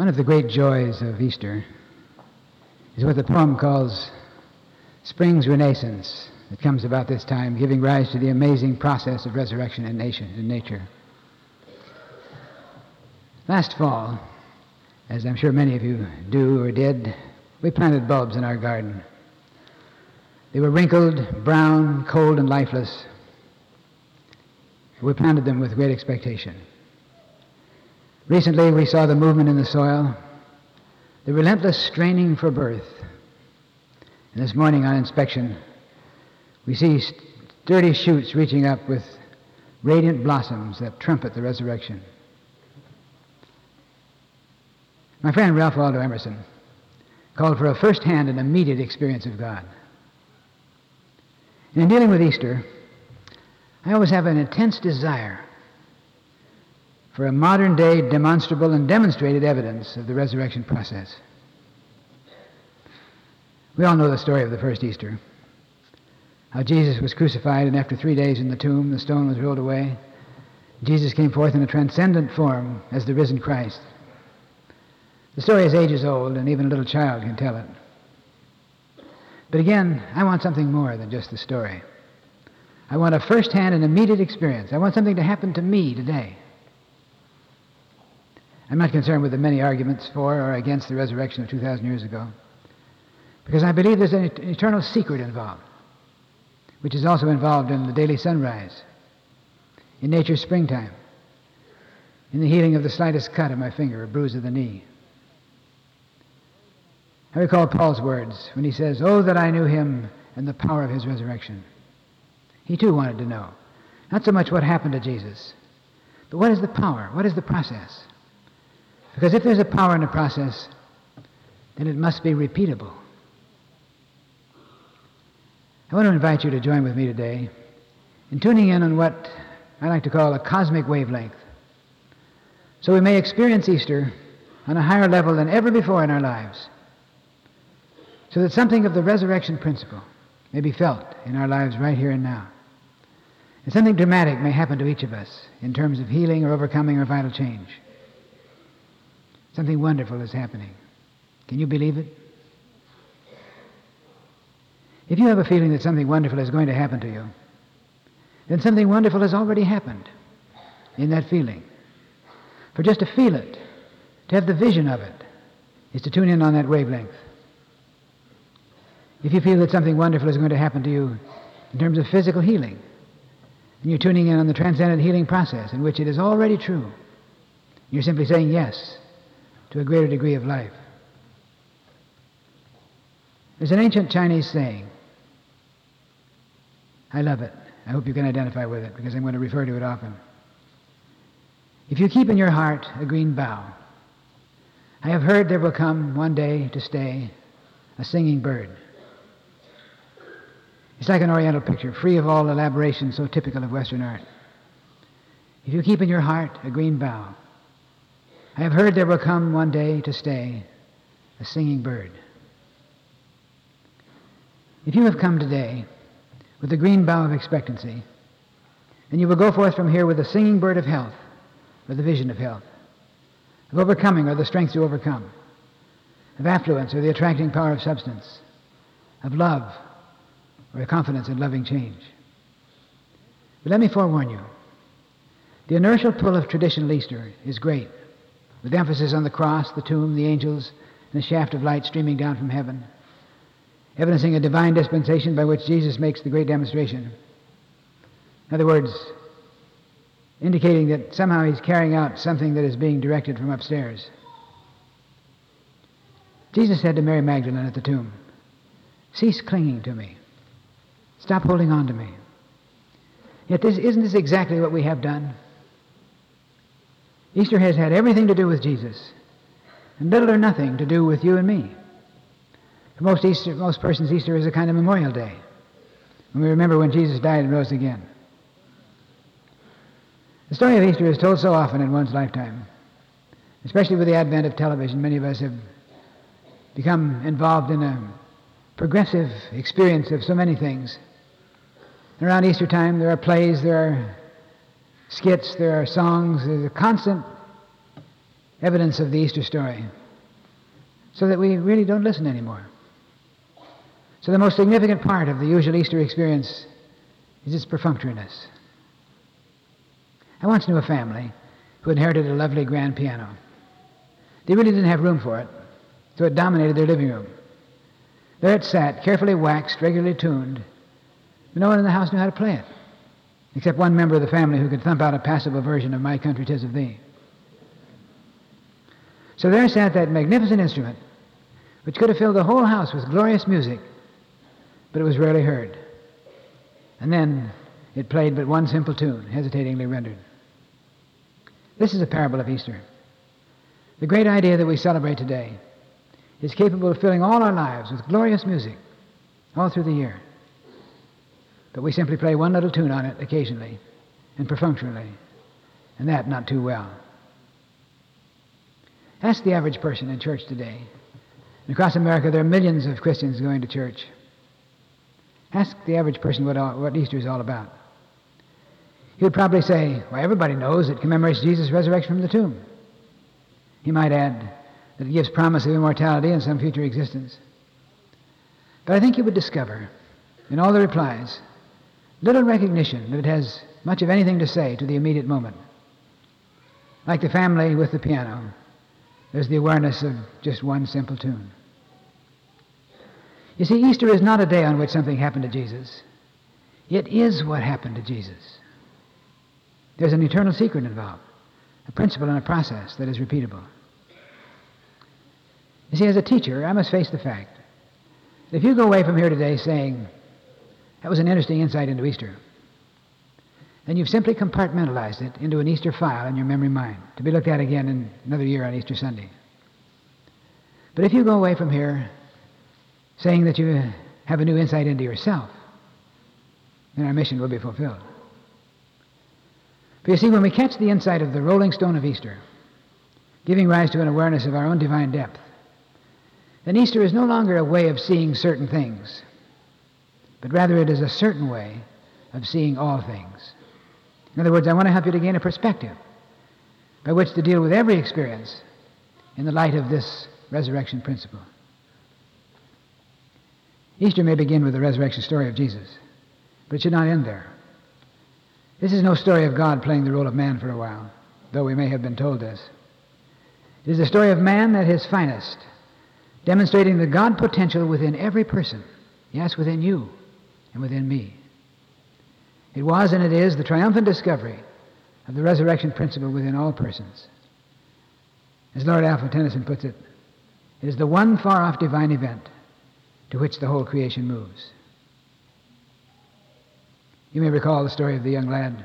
One of the great joys of Easter is what the poem calls Spring's Renaissance that comes about this time, giving rise to the amazing process of resurrection in, nation, in nature. Last fall, as I'm sure many of you do or did, we planted bulbs in our garden. They were wrinkled, brown, cold, and lifeless. We planted them with great expectation. Recently, we saw the movement in the soil, the relentless straining for birth. And this morning on inspection, we see sturdy shoots reaching up with radiant blossoms that trumpet the resurrection. My friend Ralph Waldo Emerson called for a first hand and immediate experience of God. In dealing with Easter, I always have an intense desire for a modern day demonstrable and demonstrated evidence of the resurrection process. We all know the story of the first Easter. How Jesus was crucified, and after three days in the tomb, the stone was rolled away. Jesus came forth in a transcendent form as the risen Christ. The story is ages old, and even a little child can tell it. But again, I want something more than just the story. I want a first hand and immediate experience. I want something to happen to me today. I'm not concerned with the many arguments for or against the resurrection of 2,000 years ago, because I believe there's an eternal secret involved, which is also involved in the daily sunrise, in nature's springtime, in the healing of the slightest cut of my finger or bruise of the knee. I recall Paul's words when he says, Oh, that I knew him and the power of his resurrection. He too wanted to know, not so much what happened to Jesus, but what is the power? What is the process? Because if there's a power in the process, then it must be repeatable. I want to invite you to join with me today in tuning in on what I like to call a cosmic wavelength. So we may experience Easter on a higher level than ever before in our lives. So that something of the resurrection principle may be felt in our lives right here and now. And something dramatic may happen to each of us in terms of healing or overcoming or vital change. Something wonderful is happening. Can you believe it? If you have a feeling that something wonderful is going to happen to you, then something wonderful has already happened in that feeling. For just to feel it, to have the vision of it, is to tune in on that wavelength. If you feel that something wonderful is going to happen to you in terms of physical healing, and you're tuning in on the transcendent healing process in which it is already true, you're simply saying yes to a greater degree of life. There's an ancient Chinese saying I love it. I hope you can identify with it because I'm going to refer to it often. If you keep in your heart a green bough, I have heard there will come one day to stay a singing bird. It's like an oriental picture, free of all elaboration so typical of Western art. If you keep in your heart a green bough, I have heard there will come one day to stay a singing bird. If you have come today with the green bough of expectancy, then you will go forth from here with the singing bird of health, or the vision of health, of overcoming or the strength to overcome, of affluence or the attracting power of substance, of love or a confidence in loving change. But let me forewarn you the inertial pull of traditional Easter is great, with emphasis on the cross, the tomb, the angels, and the shaft of light streaming down from heaven evidencing a divine dispensation by which Jesus makes the great demonstration. In other words, indicating that somehow he's carrying out something that is being directed from upstairs. Jesus said to Mary Magdalene at the tomb, Cease clinging to me. Stop holding on to me. Yet this, isn't this exactly what we have done? Easter has had everything to do with Jesus, and little or nothing to do with you and me. For most, Easter, most persons, Easter is a kind of memorial day when we remember when Jesus died and rose again. The story of Easter is told so often in one's lifetime, especially with the advent of television. Many of us have become involved in a progressive experience of so many things. Around Easter time, there are plays, there are skits, there are songs, there's a constant evidence of the Easter story so that we really don't listen anymore. So the most significant part of the usual Easter experience is its perfunctoriness. I once knew a family who inherited a lovely grand piano. They really didn't have room for it, so it dominated their living room. There it sat, carefully waxed, regularly tuned, but no one in the house knew how to play it, except one member of the family who could thump out a passable version of My Country Tis of Thee. So there sat that magnificent instrument, which could have filled the whole house with glorious music, but it was rarely heard. And then it played but one simple tune, hesitatingly rendered. This is a parable of Easter. The great idea that we celebrate today is capable of filling all our lives with glorious music all through the year. But we simply play one little tune on it occasionally and perfunctorily, and that not too well. Ask the average person in church today. And across America, there are millions of Christians going to church. Ask the average person what, all, what Easter is all about. He would probably say, Well, everybody knows it commemorates Jesus' resurrection from the tomb. He might add that it gives promise of immortality in some future existence. But I think you would discover in all the replies little recognition that it has much of anything to say to the immediate moment. Like the family with the piano, there's the awareness of just one simple tune. You see, Easter is not a day on which something happened to Jesus. It is what happened to Jesus. There's an eternal secret involved, a principle and a process that is repeatable. You see, as a teacher, I must face the fact that if you go away from here today saying, that was an interesting insight into Easter, then you've simply compartmentalized it into an Easter file in your memory mind to be looked at again in another year on Easter Sunday. But if you go away from here saying that you have a new insight into yourself, then our mission will be fulfilled. For you see, when we catch the insight of the rolling stone of Easter, giving rise to an awareness of our own divine depth, then Easter is no longer a way of seeing certain things, but rather it is a certain way of seeing all things. In other words, I want to help you to gain a perspective by which to deal with every experience in the light of this resurrection principle. Easter may begin with the resurrection story of Jesus, but it should not end there. This is no story of God playing the role of man for a while, though we may have been told this. It is the story of man at his finest, demonstrating the God potential within every person, yes, within you and within me. It was and it is the triumphant discovery of the resurrection principle within all persons. As Lord Alfred Tennyson puts it, it is the one far off divine event to which the whole creation moves. You may recall the story of the young lad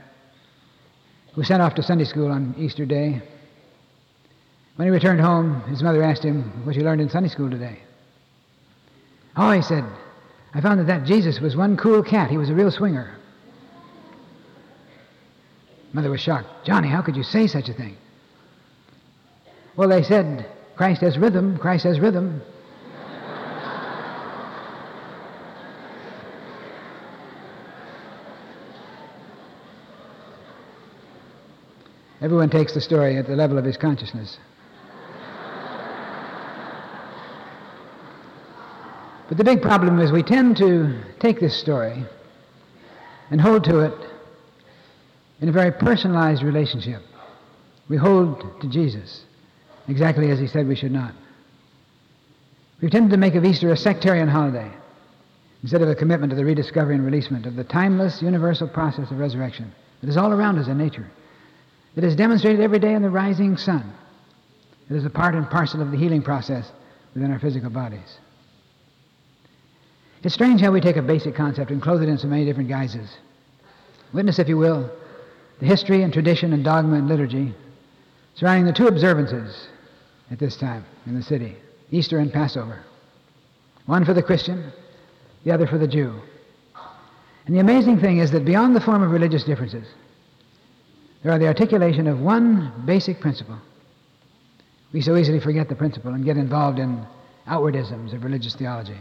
who sent off to Sunday school on Easter Day. When he returned home, his mother asked him what he learned in Sunday school today. Oh, he said, I found that that Jesus was one cool cat. He was a real swinger. Mother was shocked. Johnny, how could you say such a thing? Well, they said, Christ has rhythm, Christ has rhythm. Everyone takes the story at the level of his consciousness. But the big problem is we tend to take this story and hold to it in a very personalized relationship. We hold to Jesus exactly as he said we should not. We've tended to make of Easter a sectarian holiday instead of a commitment to the rediscovery and releasement of the timeless, universal process of resurrection that is all around us in nature, that is demonstrated every day in the rising sun, that is a part and parcel of the healing process within our physical bodies. It's strange how we take a basic concept and clothe it in so many different guises. Witness, if you will, the history and tradition and dogma and liturgy surrounding the two observances at this time in the city Easter and Passover. One for the Christian, the other for the Jew. And the amazing thing is that beyond the form of religious differences, there are the articulation of one basic principle. We so easily forget the principle and get involved in outwardisms of religious theology.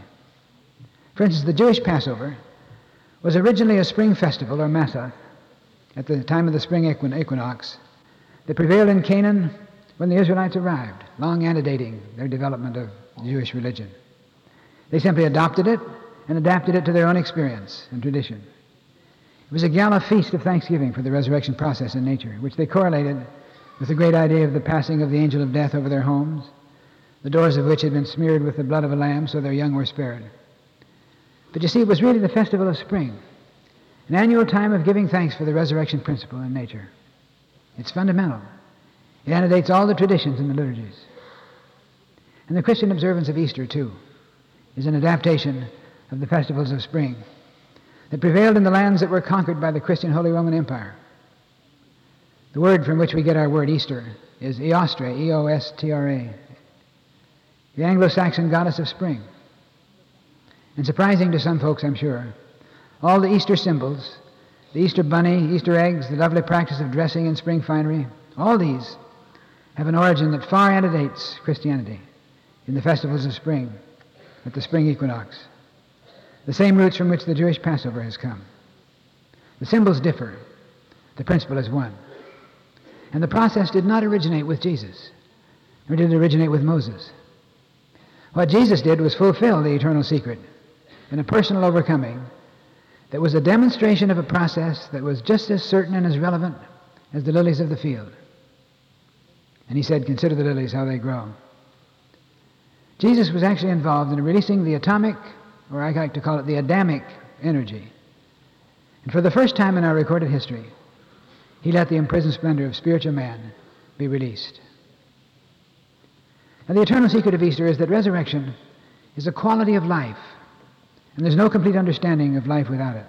For instance, the Jewish Passover was originally a spring festival or Massah at the time of the spring equinox that prevailed in Canaan when the Israelites arrived, long antedating their development of Jewish religion. They simply adopted it and adapted it to their own experience and tradition. It was a gala feast of thanksgiving for the resurrection process in nature, which they correlated with the great idea of the passing of the angel of death over their homes, the doors of which had been smeared with the blood of a lamb so their young were spared. But you see, it was really the festival of spring, an annual time of giving thanks for the resurrection principle in nature. It's fundamental. It antedates all the traditions in the liturgies. And the Christian observance of Easter, too, is an adaptation of the festivals of spring that prevailed in the lands that were conquered by the Christian Holy Roman Empire. The word from which we get our word Easter is Eostre, E O S T R A, the Anglo Saxon goddess of spring. And surprising to some folks, I'm sure, all the Easter symbols, the Easter bunny, Easter eggs, the lovely practice of dressing in spring finery, all these have an origin that far antedates Christianity in the festivals of spring, at the spring equinox, the same roots from which the Jewish Passover has come. The symbols differ, the principle is one. And the process did not originate with Jesus, nor did it originate with Moses. What Jesus did was fulfill the eternal secret in a personal overcoming that was a demonstration of a process that was just as certain and as relevant as the lilies of the field. And he said, Consider the lilies, how they grow. Jesus was actually involved in releasing the atomic, or I like to call it the Adamic energy. And for the first time in our recorded history, he let the imprisoned splendor of spiritual man be released. Now, the eternal secret of Easter is that resurrection is a quality of life, and there's no complete understanding of life without it.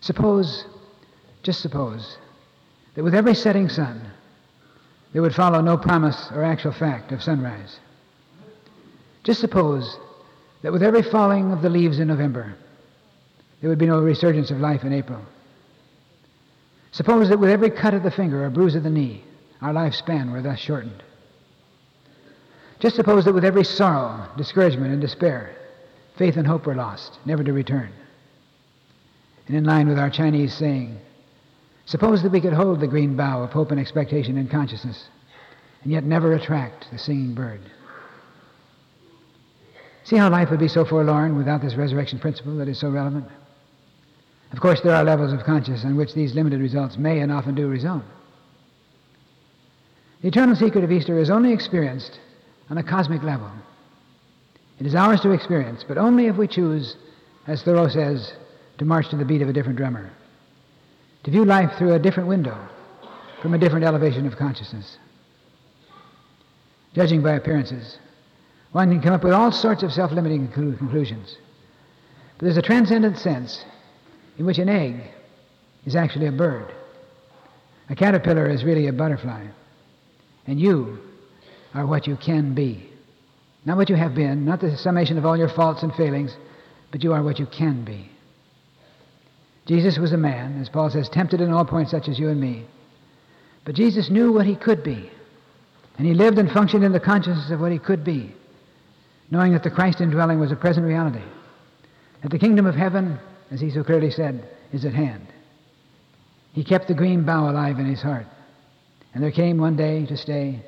Suppose, just suppose, that with every setting sun, there would follow no promise or actual fact of sunrise. Just suppose that with every falling of the leaves in November, there would be no resurgence of life in April. Suppose that with every cut of the finger or bruise of the knee, our lifespan were thus shortened. Just suppose that with every sorrow, discouragement, and despair, faith and hope were lost, never to return. And in line with our Chinese saying, suppose that we could hold the green bough of hope and expectation in consciousness, and yet never attract the singing bird. See how life would be so forlorn without this resurrection principle that is so relevant? Of course, there are levels of consciousness on which these limited results may and often do result. The eternal secret of Easter is only experienced on a cosmic level. It is ours to experience, but only if we choose, as Thoreau says, to march to the beat of a different drummer, to view life through a different window, from a different elevation of consciousness. Judging by appearances, one can come up with all sorts of self limiting conclusions. But there's a transcendent sense in which an egg is actually a bird. A caterpillar is really a butterfly. And you are what you can be. Not what you have been, not the summation of all your faults and failings, but you are what you can be. Jesus was a man, as Paul says, tempted in all points such as you and me. But Jesus knew what he could be. And he lived and functioned in the consciousness of what he could be, knowing that the Christ indwelling was a present reality, that the kingdom of heaven as he so clearly said, is at hand. He kept the green bough alive in his heart. And there came one day to stay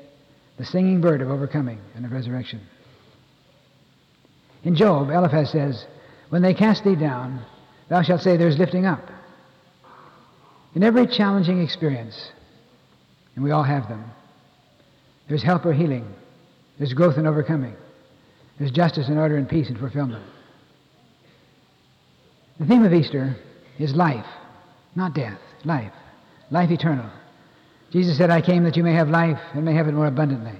the singing bird of overcoming and of resurrection. In Job, Eliphaz says, When they cast thee down, thou shalt say, There's lifting up. In every challenging experience, and we all have them, there's help or healing, there's growth and overcoming, there's justice and order and peace and fulfillment. The theme of Easter is life, not death, life, life eternal. Jesus said, I came that you may have life and may have it more abundantly.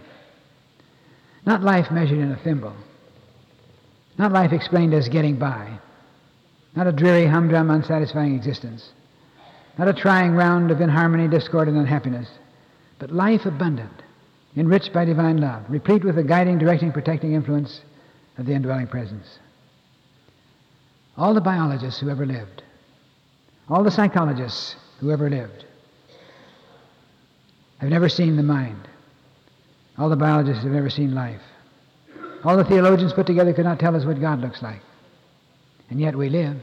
Not life measured in a thimble, not life explained as getting by, not a dreary, humdrum, unsatisfying existence, not a trying round of inharmony, discord, and unhappiness, but life abundant, enriched by divine love, replete with the guiding, directing, protecting influence of the indwelling presence. All the biologists who ever lived, all the psychologists who ever lived, have never seen the mind. All the biologists have never seen life. All the theologians put together could not tell us what God looks like. And yet we live,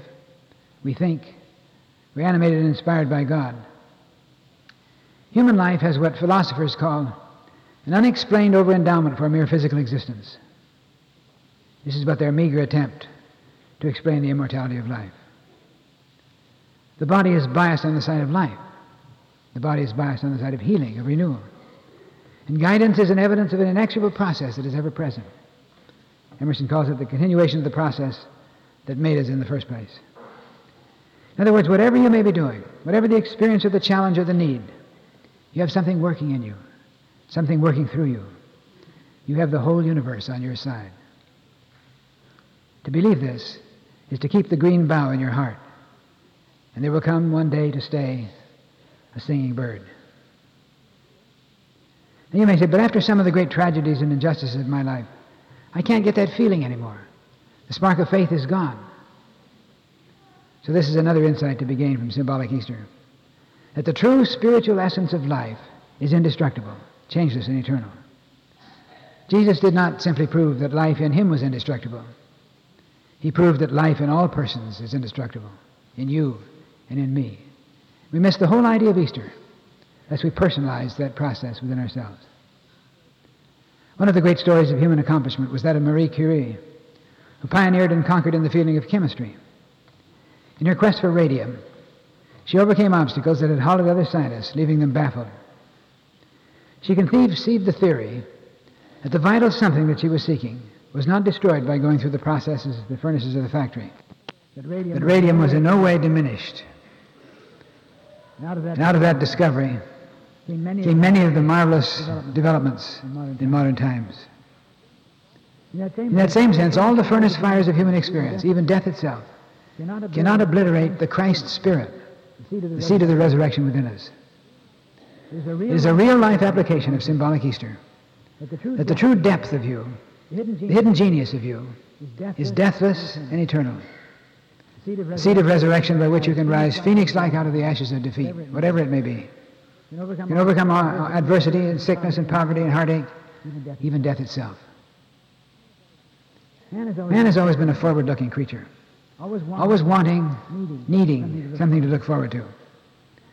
we think, we're animated and inspired by God. Human life has what philosophers call an unexplained over-endowment for a mere physical existence. This is but their meager attempt to explain the immortality of life. The body is biased on the side of life. The body is biased on the side of healing, of renewal. And guidance is an evidence of an inexorable process that is ever present. Emerson calls it the continuation of the process that made us in the first place. In other words, whatever you may be doing, whatever the experience or the challenge or the need, you have something working in you, something working through you. You have the whole universe on your side. To believe this is to keep the green bough in your heart, and there will come one day to stay a singing bird. And you may say, but after some of the great tragedies and injustices of my life, I can't get that feeling anymore. The spark of faith is gone. So, this is another insight to be gained from symbolic Easter that the true spiritual essence of life is indestructible, changeless, and eternal. Jesus did not simply prove that life in him was indestructible, he proved that life in all persons is indestructible, in you and in me. We miss the whole idea of Easter unless we personalize that process within ourselves. One of the great stories of human accomplishment was that of Marie Curie, who pioneered and conquered in the field of chemistry. In her quest for radium, she overcame obstacles that had halted other scientists, leaving them baffled. She conceived the theory that the vital something that she was seeking was not destroyed by going through the processes, the furnaces of the factory. That radium, that radium was in no way diminished. And out of that, out of that discovery came many, many of the marvelous developments, in, modern in times. In that, in that same sense, all the furnace fires of human experience, even death itself, cannot obliterate the Christ spirit, the seed of the resurrection within us. It is a real life application of symbolic Easter. That the true depth of you, the hidden genius of you, is deathless and eternal. The seed of resurrection by which you can rise phoenix like out of the ashes of defeat, whatever it may be. You can overcome uh, adversity and sickness and poverty and heartache, even death itself. Man has always been a forward looking creature, always wanting, needing something to look forward to.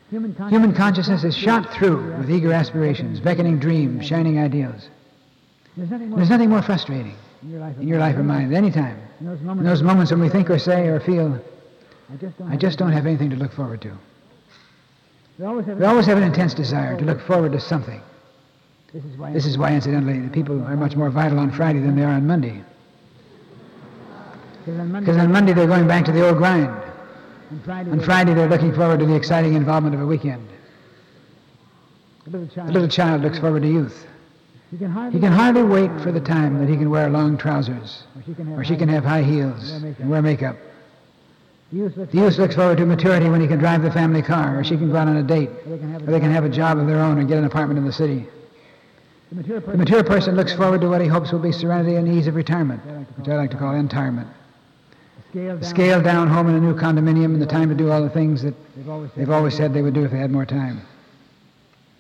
Human consciousness is shot through with eager aspirations, beckoning dreams, shining ideals. There's nothing more frustrating in your life or mine at any time. In those moments when we think or say or feel, I just don't have anything to look forward to. We always have an intense desire to look forward to something. This is why, incidentally, the people are much more vital on Friday than they are on Monday. Because on Monday they're going back to the old grind. On Friday they're looking forward to the exciting involvement of a weekend. The little child looks forward to youth. He can hardly wait for the time that he can wear long trousers, or she can have high heels and wear makeup. The youth looks forward to maturity when he can drive the family car, or she can go out on a date, or they can have a job of their own or get an apartment in the city. The mature person looks forward to what he hopes will be serenity and ease of retirement, which I like to call entirement. Scale down home in a new condominium and the time to do all the things that they've always said they would do if they had more time.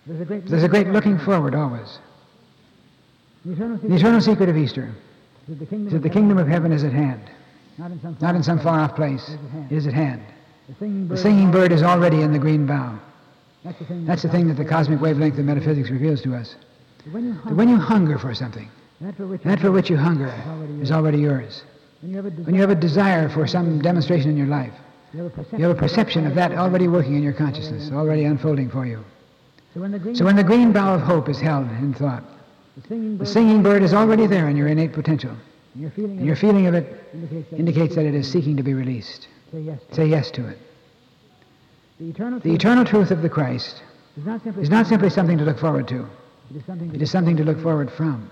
There's a great looking forward always. The eternal secret of Easter is that the kingdom of heaven is at hand. Not in some, Not in some far off place. It is at hand. The singing bird is already in the green bough. That's the thing, That's the, thing that the cosmic wavelength of metaphysics reveals to us. When you, hunger, when you hunger for something, that for which, that for which you hunger is already yours. When you, when you have a desire for some demonstration in your life, you have a perception of that already working in your consciousness, already unfolding for you. So when the green, so when the green bough of hope is held in thought, the singing bird is already there in your innate potential. And your feeling, your feeling of it indicates that, indicates that it is seeking to be released. Say yes to, Say yes to it. The eternal, the eternal truth of the Christ is not simply, is not simply something to look forward to. It is something, it is something to look forward from.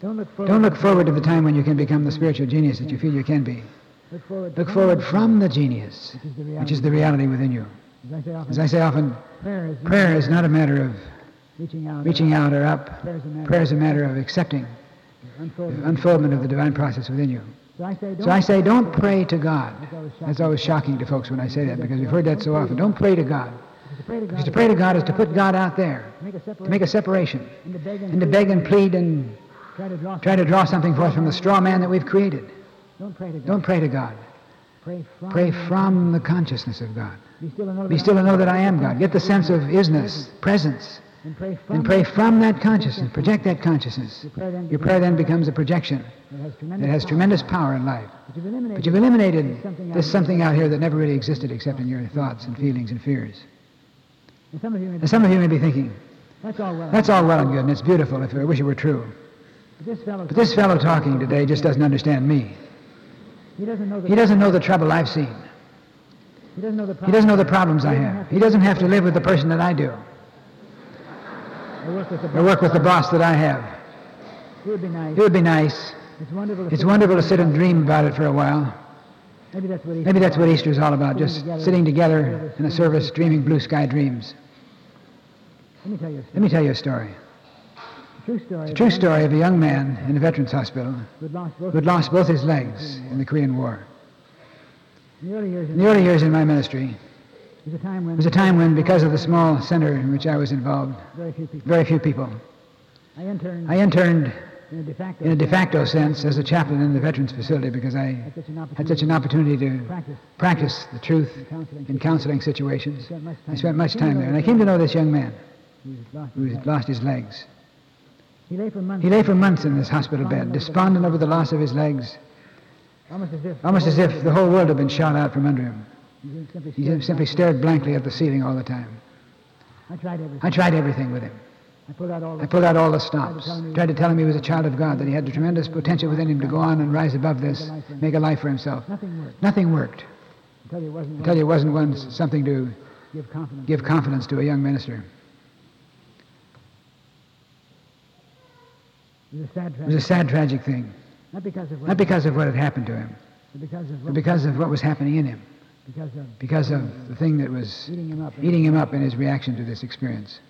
Don't look, forward Don't look forward to the time when you can become the spiritual genius that you feel you can be. Look forward, look forward from the genius, which is the reality, which is the reality within you. As I say often, As I say often prayer, is prayer is not a matter of reaching out, reaching out or up. Prayer is a matter of accepting unfoldment, unfoldment of the divine process within you. So I, say, so I say, don't pray to God. That's always shocking to folks when I say that because we've heard that so often. Don't pray to God. Because to pray to God is to put God out there, to make a separation, and to beg and plead and try to draw something forth from the straw man that we've created. Don't pray to God. Pray from the consciousness of God. Be still and know, Be still and know that I am God. Get the sense of isness, presence, And pray from, and pray from that consciousness. Project that consciousness. Your prayer then Your prayer then becomes a projection. It has tremendous has power. tremendous power in life. But you've eliminated, But you've eliminated something this something out here that never really existed except in your thoughts and feelings and fears. And some of you may be And you may be thinking, that's all well. that's all well and good, and it's beautiful if I wish it were true. But this fellow, But this fellow talking today just doesn't understand me. he doesn't know the He doesn't know the trouble I've seen. he doesn't know the He doesn't know the problems I have. He doesn't have to live with the person that I do, Or work with the or work with the boss that I have. It would be nice. It would be nice. It's wonderful. To It's sit- wonderful to sit and dream about it for a while. Maybe that's what he. Maybe that's what Easter is all about, just sitting together in a service, dreaming blue sky dreams. Let me tell you a Let story. me tell you a story. A true story. It's a true story of a young man in a veterans hospital Who had lost both. had lost both his legs in the Korean War. In the early years. In the early years in my ministry, It was a time when. it was a time when, because of the small center in which I was involved, Very few people. very few people. I interned I interned in a de facto. in a de facto sense as a chaplain in the veterans facility because I Had such an opportunity. such an opportunity to Practice practice the truth counseling. in counseling situations. Spent I spent much time there, and I came to know this young man He was lost. who had lost his legs. He lay for months. Lay for months in this hospital bed, despondent over the loss of his legs, Almost as if. almost as if the whole world had been shot out from under him. He simply He stared simply stared blankly at the ceiling all the time. I tried everything. I tried everything with him. I pulled out all I the. pulled out all the stops, tried to tell him he was a child of God, that he had the tremendous potential within him to go on and rise above this, make a life for himself. Nothing worked. Nothing worked. Until it wasn't. I tell you, it wasn't one something to Give confidence. give confidence to a young minister. It was a sad It a sad, tragic thing. Not because of what. Not because of what had happened to him, but because of. What, because of what was happening in him, because of because of the thing that was eating him up. eating him up in his reaction to this experience.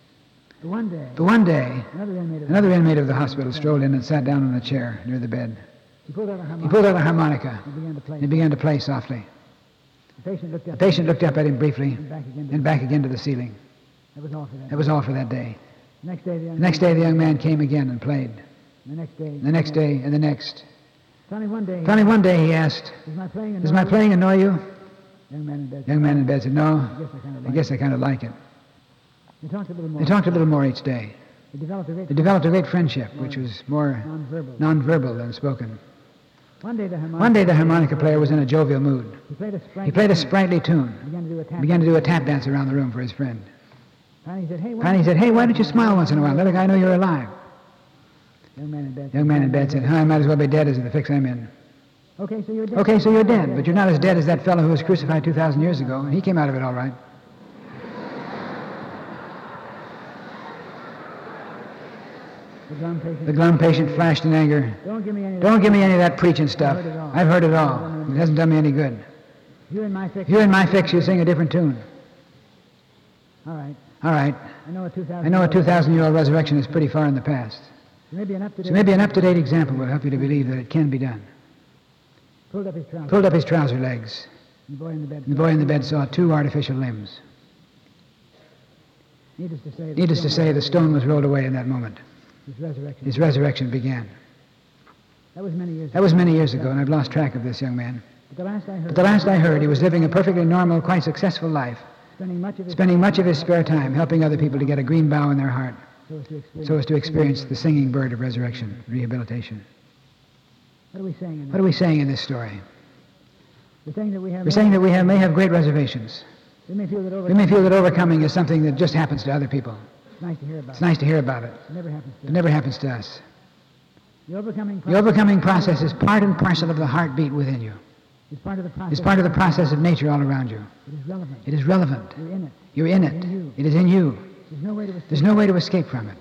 But one day, But one day, another inmate of another inmate of the hospital strolled in and sat down on a chair near the bed. He pulled out a He harmonica pulled out a harmonica and began to play. and he began to play softly. The patient looked The up. patient looked up at him briefly and back again. To back again to the ceiling. That was all for that. That was all for that day. The next day, the young The next day, the young man came again and played. The next day. The next day and the next. Finally, one day. Finally, one day he asked, Does my playing annoy you?" Playing annoy you? Young man in bed. Young man in bed said, No, I guess I kind of like guess I kind of like it. They talked a little more. They talked a little more each day. They developed a great developed a great friendship, which was more non-verbal. nonverbal than spoken. One day the harmonica. One day the harmonica player was in a jovial mood. He played a. He played a sprightly tune, Began to do a tap. began to do a tap dance around the room for his friend. Finally, he said, "Hey, why Finally he don't said, Hey, why don't you smile once in a while? Let a guy know you're alive. Young man in bed. Young man in bed said, I might as well be dead as in the fix I'm in. Okay, so you're dead. Okay, so you're dead, but you're not as dead as that fellow who was crucified 2,000 years ago. And he came out of it all right. The glum patient. The glum patient flashed in anger. Don't give me any. of Don't that. give me any of that preaching stuff. I've heard it all. Heard it all. It hasn't done me any good. You're in my fix. You're in my fix, you sing a different tune. All right. All right. I know a 2,000. I know a 2,000 year old resurrection is pretty far in the past. Maybe an up-to-date. So maybe an up to date example will help you to believe that it can be done. Pulled up his trousers. Pulled up his trouser legs. The boy in the bed. The boy in the bed saw two artificial limbs. Needless to say. the Needless to stone say, the stone was rolled away in that moment. His resurrection. His resurrection began. That was many years. That was many years ago, and I've lost track of this young man. But the last I heard. But the last I heard, he was living a perfectly normal, quite successful life, Spending much of his. spending much of his spare time helping other people to get a green bough in their heart So as to experience. so as to experience the singing bird of resurrection, rehabilitation. What are we saying in What this? are we saying in this story? We're saying that we have. We're saying that we have, may have great reservations. We may feel that over. We may feel that overcoming is something that just happens to other people. It's nice to hear about. It's nice to hear about it. It never happens to It never happens to us. The overcoming. The overcoming process is part and parcel of the heartbeat within you. It's part of the process. It's part of the process of nature all around you. It is relevant. It is relevant. You're in it. You're in It's in it. It is in you. There's no way to escape. No way to escape from it.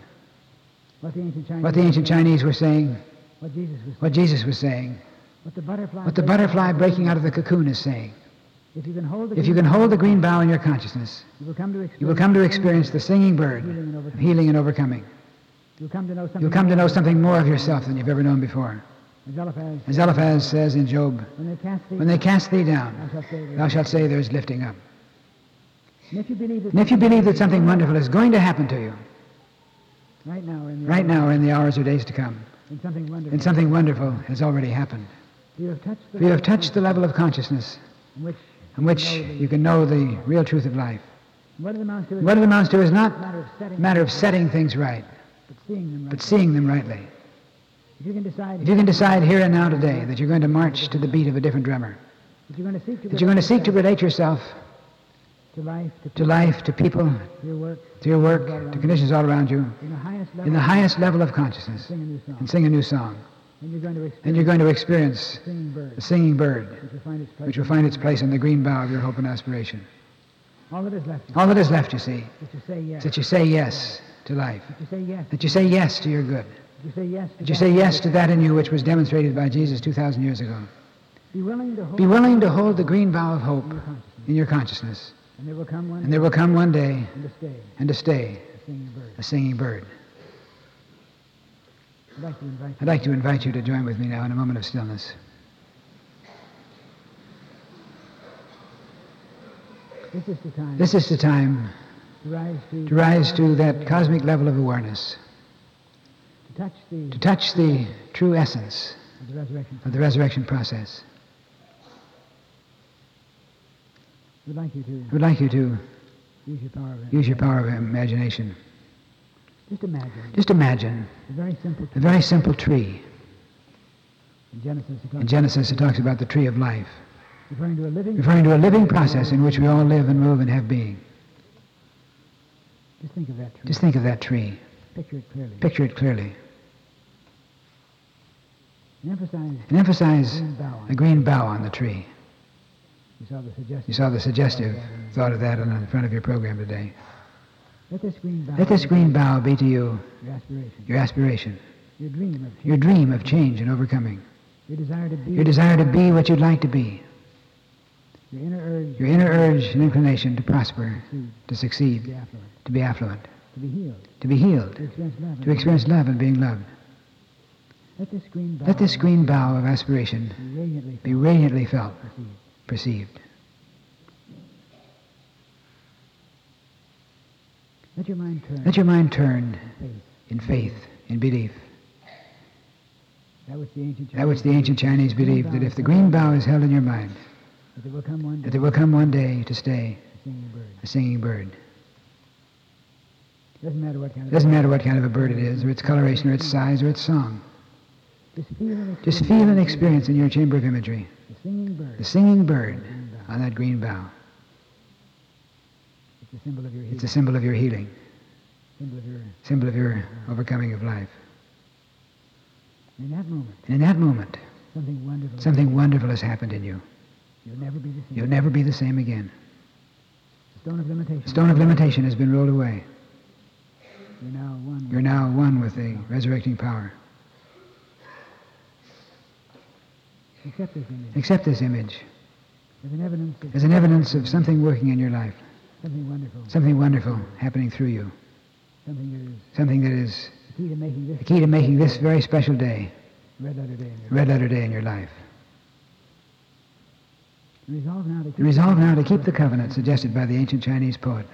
What the ancient Chinese. What the ancient Chinese were saying, What Jesus was. what Jesus was saying, What the butterfly. what the butterfly breaking out of the cocoon is saying. If you can hold the. Can hold the green bough in your consciousness, You will come to experience. you will come to experience the singing bird Healing and of overcoming. healing and overcoming. You'll come to know something. You'll come to know something more of yourself than you've ever known before. As Eliphaz. As Eliphaz says in Job, When they cast thee. they cast thee Thou down, shalt say. thou shalt say there's lifting up. And if you believe that. You believe that something wonderful is going to happen to you, Right now, or in the right or in the hours or days to come, And something wonderful. something wonderful has already happened. You have touched the. Have touched the level of consciousness in which in which you can know the real truth of life. What it amounts to is What amounts to is a not matter of setting, a matter of setting things right, but seeing them right. but seeing them rightly. if you can decide, If you can decide here and now today that you're going to march to the beat of a different drummer, that you're going to seek to that you're going to seek to relate relate yourself to life, to, to life, to people, to your work, to your work, to conditions all around you, in the highest level, the highest level of consciousness, sing a new song. and sing a new song. And you're going to experience And you're going to experience the singing bird, the singing bird, which will find its place. which will find its place on the green bough of your hope and aspiration. All that is left All that is left, you see, that you say yes. that you say yes to life, That you say yes. that you say yes to your good, That you say yes. to that say yes to that in you which was demonstrated by Jesus 2,000 years ago. Be willing to hold willing to hold the green bough of hope in your consciousness, And there will come one and there will come one day and to stay and to stay a singing bird. a singing bird. I'd like to invite I'd like to invite you to join with me now in a moment of stillness. This is the time This is the time to rise to, to rise to that cosmic level of awareness, to touch the, to touch the true essence of the resurrection. of the resurrection process. We'd like you to would like you to use your power of use your power of imagination. Just imagine Just imagine a very simple a very simple tree. in Genesis. It talks In Genesis, it talks about the tree of life, referring to a living. referring to a living process in which we all live and move and have being. Just think of that tree. Just think of that tree. picture it clearly. Picture it clearly. And emphasize And emphasize green bough on a green bough on the tree. You saw the suggestion. You saw the suggestive thought of that on the front of your program today. Let this green bough. This green bough be to you Your aspiration. your aspiration, Your dream of your dream of change and overcoming, Your desire to be. your desire to be what you'd like to be, Your inner urge. your inner urge and inclination to prosper, To to to succeed, be affluent. to be affluent, To be healed. to be healed, To experience love. to experience love and being loved. Let this green bough. This green bough of aspiration Be radiantly be radiantly felt, perceived. Let your mind turn. Let your mind turn faith. in faith, in belief. That which the ancient. That which the ancient Chinese believed that if the green bough is held in your mind, That there will come one day. that will come one day to stay a singing bird. a singing bird. Doesn't matter what kind of. doesn't matter what kind of a bird it is, or its coloration, or its size, or its song. Just feel and Just experience feel and experience in your chamber of imagery singing bird. the singing bird on that green bough. It's a symbol of your healing. It's a symbol of your healing, symbol of your. symbol of your overcoming of life. In that moment, in that moment, something wonderful. something wonderful has happened in you. You'll never be the same. You'll never be the same again. The stone of limitation. The stone of limitation has been rolled away. You're now one. You're now one with the resurrecting power. Accept this image Accept this image as an evidence of as an evidence of something working in your life, something wonderful. something wonderful happening through you, Something that is something that is the key to making this key to making this very special day red letter day. in your a red letter day in your life. Resolve now to keep. Resolve now to keep the covenant suggested by the ancient Chinese poet.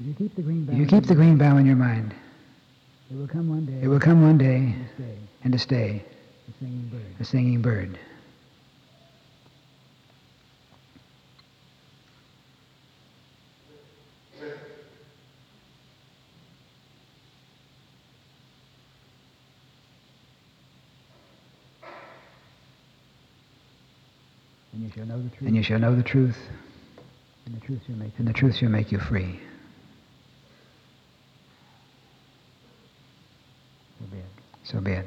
If you keep the green bough. You keep the green bough in your mind, It will come one day. it will come one day to stay. and to stay The singing bird. a singing bird. And you shall know the truth. And you shall know the truth, and the truth shall make you. and the truth shall make you free. So be it. So be it.